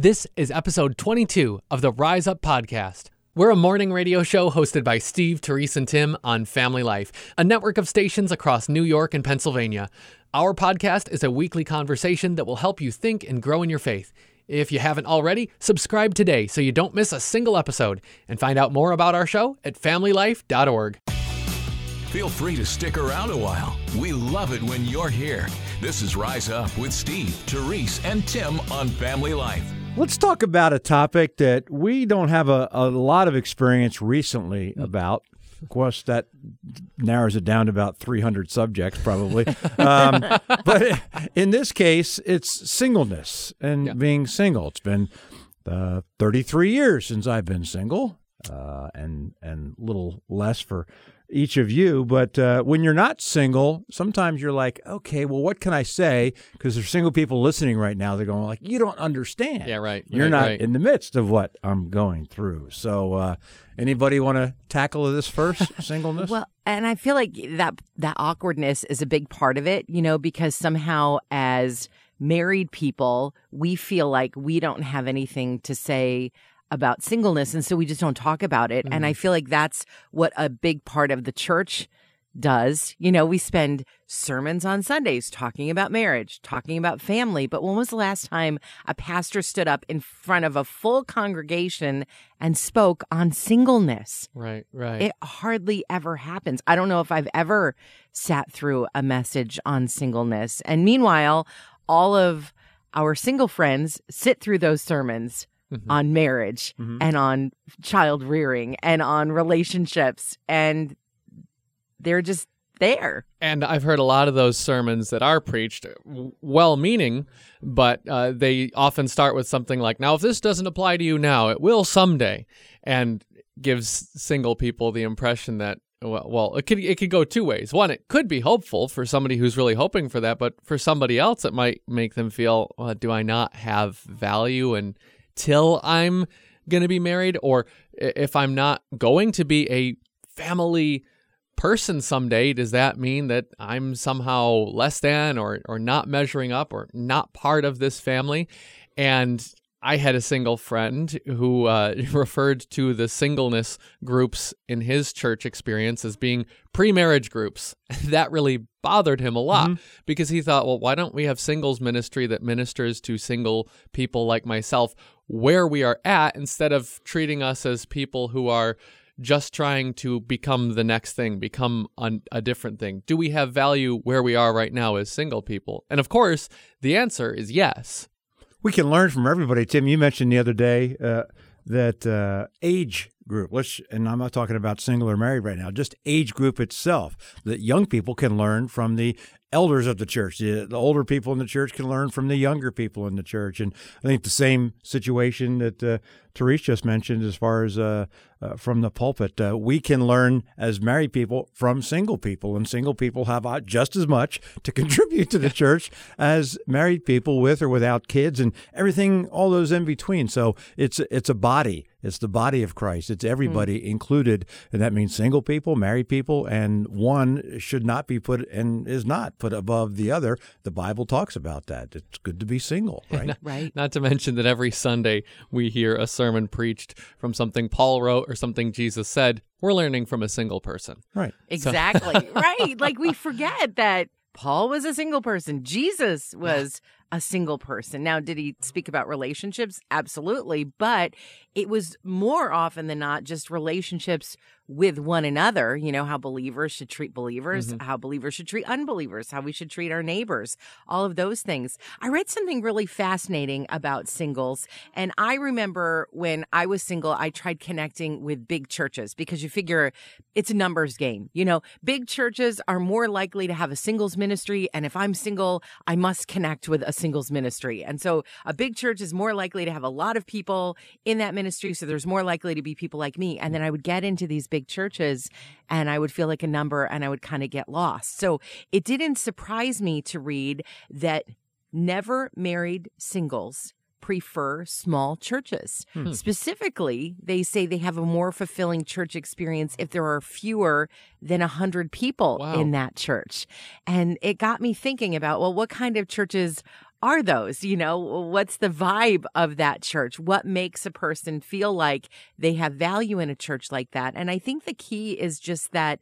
This is episode 22 of the Rise Up Podcast. We're a morning radio show hosted by Steve, Therese, and Tim on Family Life, a network of stations across New York and Pennsylvania. Our podcast is a weekly conversation that will help you think and grow in your faith. If you haven't already, subscribe today so you don't miss a single episode and find out more about our show at familylife.org. Feel free to stick around a while. We love it when you're here. This is Rise Up with Steve, Therese, and Tim on Family Life. Let's talk about a topic that we don't have a, a lot of experience recently about. Of course, that narrows it down to about 300 subjects, probably. um, but in this case, it's singleness and Yeah. being single. It's been uh, 33 years since I've been single, uh, and and little less for each of you. But uh, when you're not single, sometimes you're like, okay, well, what can I say? Because there's single people listening right now. They're going like, you don't understand. Yeah, right, You're right, not right. in the midst of what I'm going through. So, uh, anybody want to tackle this first? Singleness. Well, and I feel like that that awkwardness is a big part of it, you know, because somehow as married people, we feel like we don't have anything to say about singleness and so we just don't talk about it. And I mm-hmm. feel like that's what a big part of the church does. You know, we spend sermons on Sundays talking about marriage, talking about family, but when was the last time a pastor stood up in front of a full congregation and spoke on singleness? Right, right. It hardly ever happens. I don't know if I've ever sat through a message on singleness. And meanwhile, all of our single friends sit through those sermons Mm-hmm. on marriage and on child rearing and on relationships. And they're just there. And I've heard a lot of those sermons that are preached, well meaning, but uh, they often start with something like, now, if this doesn't apply to you now, it will someday. And gives single people the impression that, well, well, it could, it could go two ways. One, it could be hopeful for somebody who's really hoping for that, but for somebody else, it might make them feel, well, do I not have value until I'm going to be married? Or if I'm not going to be a family person someday, does that mean that I'm somehow less than or or not measuring up or not part of this family? And I had a single friend who uh, referred to the singleness groups in his church experience as being pre-marriage groups. that really bothered him a lot because he thought, well, why don't we have singles ministry that ministers to single people like myself where we are at instead of treating us as people who are just trying to become the next thing, become a different thing? Do we have value where we are right now as single people? And of course, the answer is yes. We can learn from everybody. Tim, you mentioned the other day uh, that uh, age group. Let's, and I'm not talking about single or married right now. Just age group itself. That young people can learn from the elders of the church. The, the older people in the church can learn from the younger people in the church. And I think the same situation that uh, Therese just mentioned, as far as uh, uh, from the pulpit, uh, we can learn as married people from single people, and single people have just as much to contribute to the church as married people with or without kids, and everything, all those in between. So it's it's a body. It's the body of Christ. It's hmm. everybody included, and that means single people, married people, and one should not be put and is not put above the other. The Bible talks about that. It's good to be single, right? Right. Not to mention that every Sunday we hear a sermon preached from something Paul wrote or something Jesus said. We're learning from a single person. right. Exactly. right. Like we forget that Paul was a single person. Jesus was a single person. Now, did he speak about relationships? Absolutely. But it was more often than not just relationships with one another. You know, how believers should treat believers, mm-hmm. how believers should treat unbelievers, how we should treat our neighbors, all of those things. I read something really fascinating about singles. And I remember when I was single, I tried connecting with big churches because you figure it's a numbers game. You know, big churches are more likely to have a singles ministry. And if I'm single, I must connect with a singles ministry. And so a big church is more likely to have a lot of people in that ministry. So there's more likely to be people like me. And mm. then I would get into these big churches and I would feel like a number and I would kind of get lost. So it didn't surprise me to read that never married singles prefer small churches. Hmm. Specifically, they say they have a more fulfilling church experience if there are fewer than 100 people Wow. in that church. And it got me thinking about, well, what kind of churches are those? You know, what's the vibe of that church? What makes a person feel like they have value in a church like that? And I think the key is just that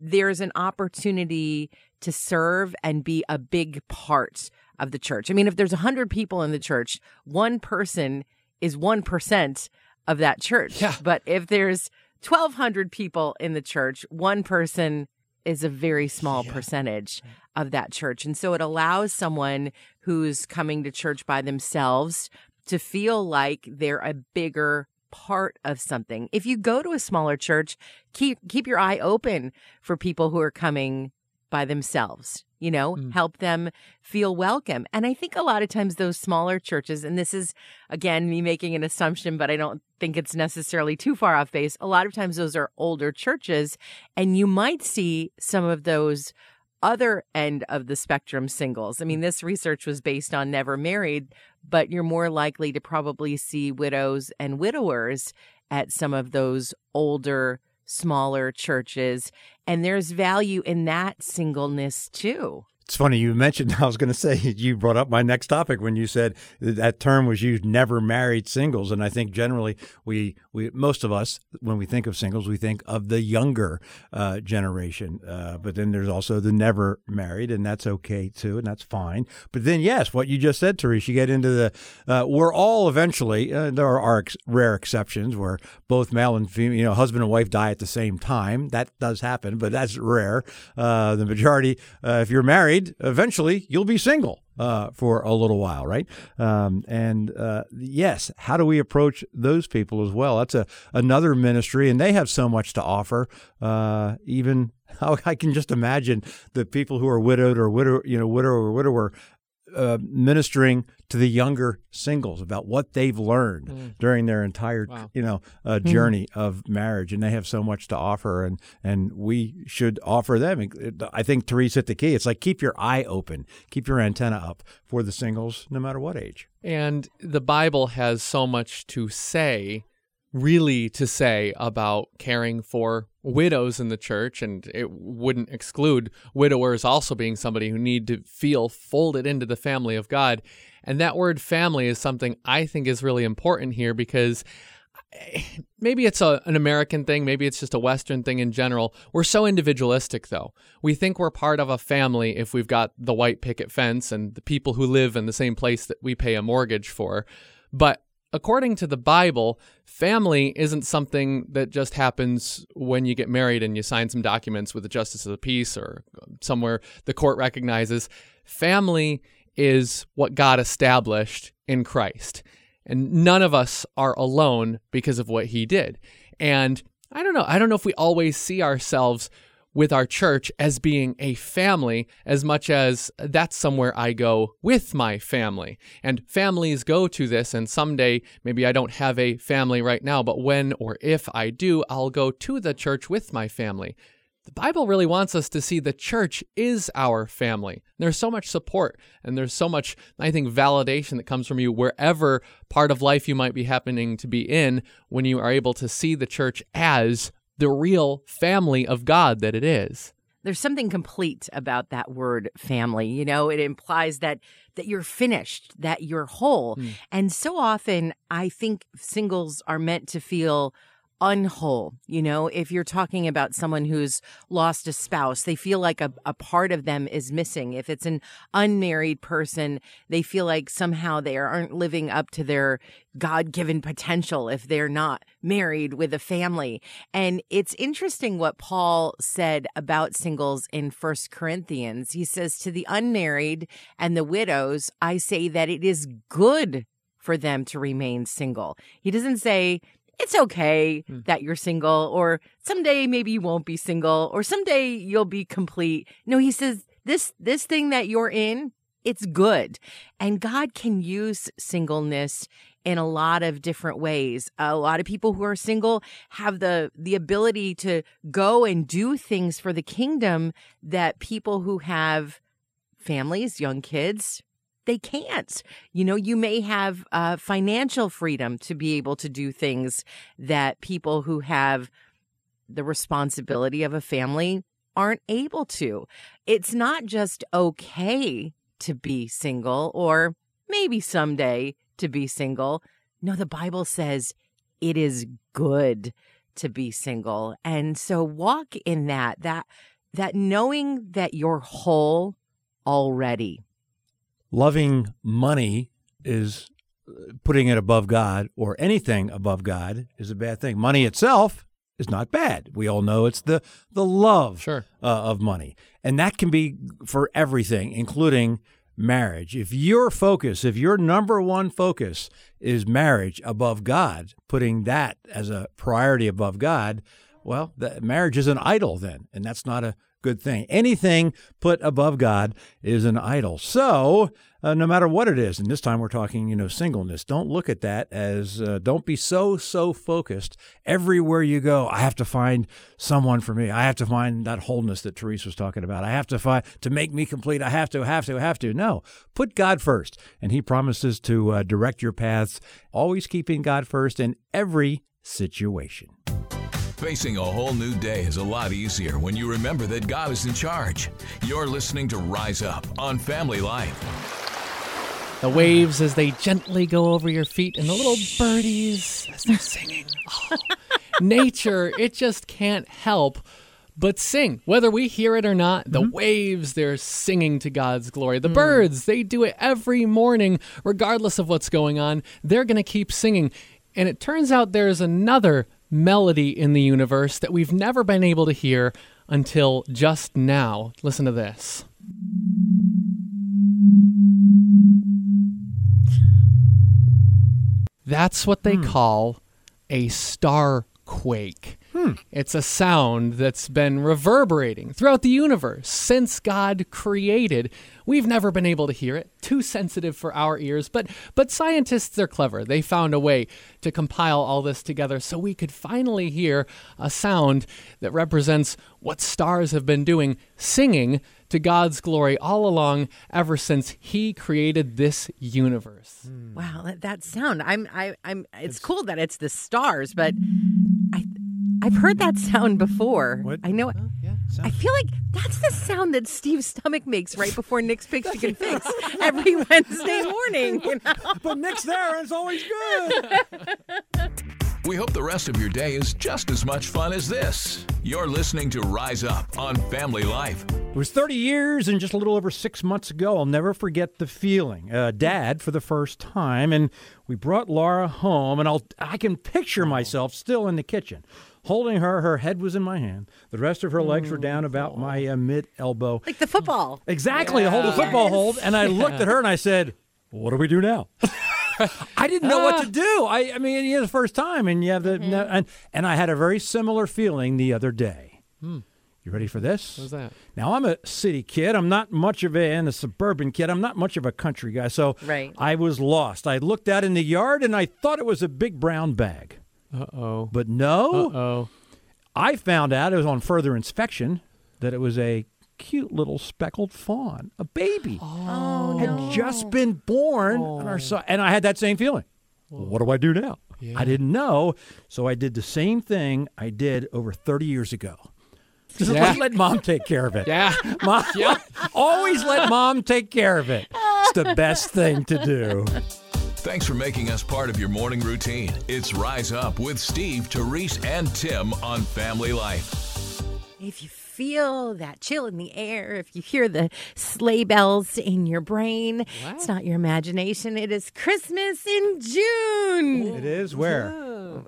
there's an opportunity to serve and be a big part of the church. I mean, if there's 100 people in the church, one person is 1% of that church. Yeah. But if there's 1,200 people in the church, one person is a very small Yeah. percentage of that church. And so it allows someone who's coming to church by themselves to feel like they're a bigger part of something. If you go to a smaller church, keep keep your eye open for people who are coming by themselves. You know, Mm. help them feel welcome. And I think a lot of times those smaller churches, and this is again me making an assumption, but I don't think it's necessarily too far off base. A lot of times those are older churches, and you might see some of those other end of the spectrum singles. I mean, this research was based on never married, but you're more likely to probably see widows and widowers at some of those older, smaller churches. And there's value in that singleness too. It's funny you mentioned. I was going to say you brought up my next topic when you said that term was used. Never married singles, and I think generally we we most of us when we think of singles we think of the younger uh, generation. Uh, but then there's also the never married, and that's okay too, and that's fine. But then yes, what you just said, Therese, you get into the uh, we're all eventually. Uh, there are ex- rare exceptions where both male and female, you know, husband and wife die at the same time. That does happen, but that's rare. Uh, the majority, uh, if you're married eventually you'll be single uh, for a little while, right? Um, and uh, yes, how do we approach those people as well? That's a another ministry, and they have so much to offer. Uh, even I can just imagine the people who are widowed or widow, you know, widow or widower. Uh, ministering to the younger singles about what they've learned during their entire, Wow. you know, uh, journey of marriage, and they have so much to offer, and and we should offer them. I think Therese hit the key. It's like keep your eye open, keep your antenna up for the singles, no matter what age. And the Bible has so much to say, really to say about caring for widows in the church, and it wouldn't exclude widowers also being somebody who need to feel folded into the family of God. And that word family is something I think is really important here because eh, maybe it's a, an American thing, maybe it's just a Western thing in general. We're so individualistic, though. We think we're part of a family if we've got the white picket fence and the people who live in the same place that we pay a mortgage for. But according to the Bible, family isn't something that just happens when you get married and you sign some documents with the justice of the peace or somewhere the court recognizes. Family is what God established in Christ. And none of us are alone because of what he did. And I don't know, I don't know if we always see ourselves with our church as being a family as much as that's somewhere I go with my family. And families go to this, and someday maybe I don't have a family right now, but when or if I do, I'll go to the church with my family. The Bible really wants us to see the church is our family. There's so much support and there's so much, I think, validation that comes from you wherever part of life you might be happening to be in when you are able to see the church as the real family of God that it is. There's something complete about that word family. You know, it implies that that you're finished, that you're whole. Hmm. And so often I think singles are meant to feel unwhole. You know, if you're talking about someone who's lost a spouse, they feel like a, a part of them is missing. If it's an unmarried person, they feel like somehow they aren't living up to their God given potential if they're not married with a family. And it's interesting what Paul said about singles in First Corinthians. He says, To the unmarried and the widows, I say that it is good for them to remain single. He doesn't say, it's okay hmm. that you're single, or someday maybe you won't be single, or someday you'll be complete. No, he says this this thing that you're in, it's good. And God can use singleness in a lot of different ways. A lot of people who are single have the the ability to go and do things for the kingdom that people who have families, young kids, they can't. You know, you may have uh, financial freedom to be able to do things that people who have the responsibility of a family aren't able to. It's not just okay to be single or maybe someday to be single. No, the Bible says it is good to be single. And so walk in that that that knowing that you're whole already. Loving money is uh, putting it above God or anything above God is a bad thing. Money itself is not bad. We all know it's the the love Sure. uh, of money, and that can be for everything, including marriage. If your focus, if your number one focus is marriage above God, putting that as a priority above God, well, marriage is an idol then, and that's not a good thing. Anything put above God is an idol. So, uh, no matter what it is, and this time we're talking, you know, singleness. Don't look at that as, uh, don't be so so focused everywhere you go. I have to find someone for me. I have to find that wholeness that Therese was talking about. I have to find to make me complete. I have to, have to, have to. No, put God first, and He promises to uh, direct your paths. Always keeping God first in every situation. Facing a whole new day is a lot easier when you remember that God is in charge. You're listening to Rise Up on Family Life. The waves as they gently go over your feet, and the little birdies as they're singing. Oh, nature, it just can't help but sing. Whether we hear it or not, the mm-hmm. waves, they're singing to God's glory. The mm. birds, they do it every morning, regardless of what's going on. They're going to keep singing. And it turns out there's another melody in the universe that we've never been able to hear until just now. Listen to this. That's what they hmm. call a star quake. Hmm. It's a sound that's been reverberating throughout the universe since God created. We've never been able to hear it, too sensitive for our ears, but but scientists are clever. They found a way to compile all this together so we could finally hear a sound that represents what stars have been doing, singing to God's glory all along ever since he created this universe. Wow, that, that sound. I'm I I'm it's, cool that it's the stars, but I I've heard that sound before. What? I know yeah. I feel like that's the sound that Steve's stomach makes right before Nick's Picks Chicken Fix every Wednesday morning. You know? But Nick's there, and it's always good. We hope the rest of your day is just as much fun as this. You're listening to Rise Up on Family Life. It was 30 years and just a little over six months ago. I'll never forget the feeling. Uh, Dad, for the first time, and we brought Laura home, and I'll I can picture myself still in the kitchen, holding her. Her head was in my hand. The rest of her legs were down about my uh, mid elbow. Like the football. Exactly, the hold the football hold. And I looked at her and I said, "What do we do now?" I didn't know what to ah. do. I, I mean, you know, the first time, and you have the mm-hmm. no, and and I had a very similar feeling the other day. Hmm. You ready for this? What's that? Now I'm a city kid. I'm not much of a and a suburban kid. I'm not much of a country guy. So Right. I was lost. I looked out in the yard and I thought it was a big brown bag, Uh oh. but no. Uh oh. I found out it was on further inspection that it was a cute little speckled fawn, a baby, Oh, had just been born on our side, and I had that same feeling. What do I do now? I didn't know, so I did the same thing I did over 30 years ago. Just Yeah. let, let mom take care of it. Yeah. Mom, always let mom take care of it. It's the best thing to do. Thanks for making us part of your morning routine. It's Rise Up with Steve, Therese, and Tim on Family Life. If you feel that chill in the air, if you hear the sleigh bells in your brain, it's not your imagination. It is Christmas in June It is where?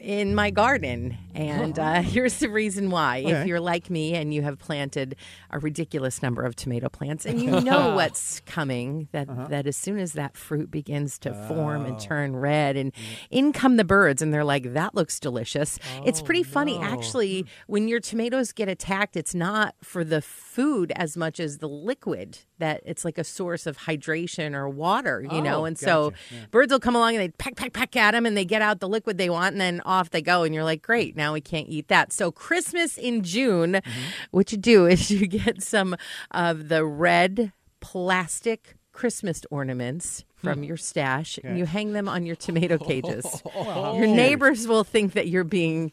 In my garden. And uh, here's the reason why. If you're like me and you have planted a ridiculous number of tomato plants and you know what's coming, that, that as soon as that fruit begins to form and turn red, and in come the birds, and they're like, that looks delicious. it's pretty funny, actually, when your tomatoes get attacked, it's not for the food as much as the liquid that it's like a source of hydration or water, you know? And so birds will come along and they peck, peck, peck at them and they get out the liquid they want and then off they go. And you're like, great, now we can't eat that. So, Christmas in June, mm-hmm. what you do is you get some of the red plastic Christmas ornaments hmm. from your stash and you hang them on your tomato cages. Your neighbors will think that you're being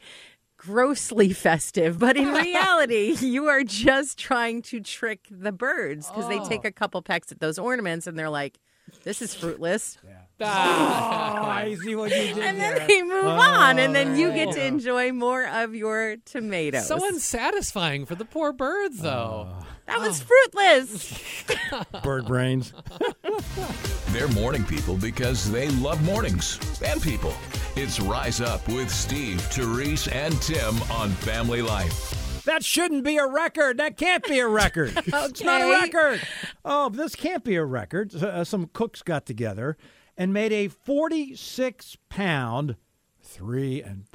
grossly festive, but in reality, you are just trying to trick the birds because they take oh. a couple pecks at those ornaments and they're like, this is fruitless. Ah. Oh, I see what you did And there. then they move on, and then you get to Oh. enjoy more of your tomatoes. so unsatisfying for the poor birds, though. that was Oh. fruitless. Bird brains. They're morning people because they love mornings and people. It's Rise Up with Steve, Therese, and Tim on Family Life. That shouldn't be a record. That can't be a record. It's not a record. Oh, this can't be a record. Uh, some cooks got together and made a 46 pound, three and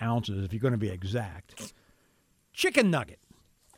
ounces, if you're going to be exact, chicken nugget.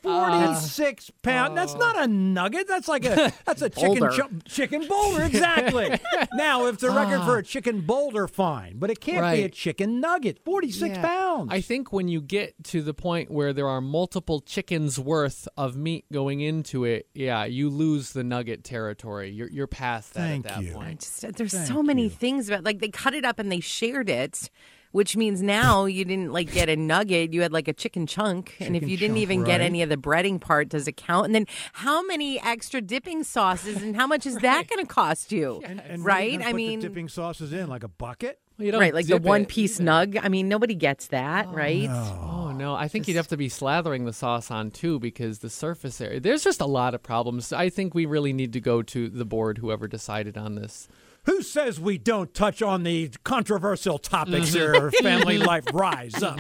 46 uh, pound. That's uh, not a nugget. That's like a that's a chicken Boulder. chu- chicken boulder exactly. now, if the record for a ah. chicken boulder fine, but it can't be a Right. chicken nugget. 46 Yeah. pounds. I think when you get to the point where there are multiple chickens worth of meat going into it, yeah, you lose the nugget territory. You're you're past that Thank at that you. point. Just, there's Thank so many you. things about like they cut it up and they shared it. Which means now you didn't like get a nugget, you had like a chicken chunk. and if Chicken you didn't chunk, even get any of the breading part, does it count? And then how many extra dipping sauces and how much is that going to cost you? And what are you right? I put mean, the dipping sauces in like a bucket. You right, like the one piece either. nug. I mean, nobody gets that, oh, right? Oh no, I think you'd have to be slathering the sauce on too because the surface area. There's just a lot of problems. I think we really need to go to the board, whoever decided on this. Who says we don't touch on the controversial topics Mm-hmm. here? Family life, rise up.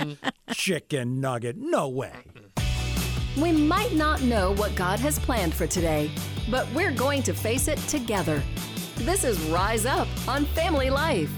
Chicken nugget, no way. We might not know what God has planned for today, but we're going to face it together. This is Rise Up on Family Life.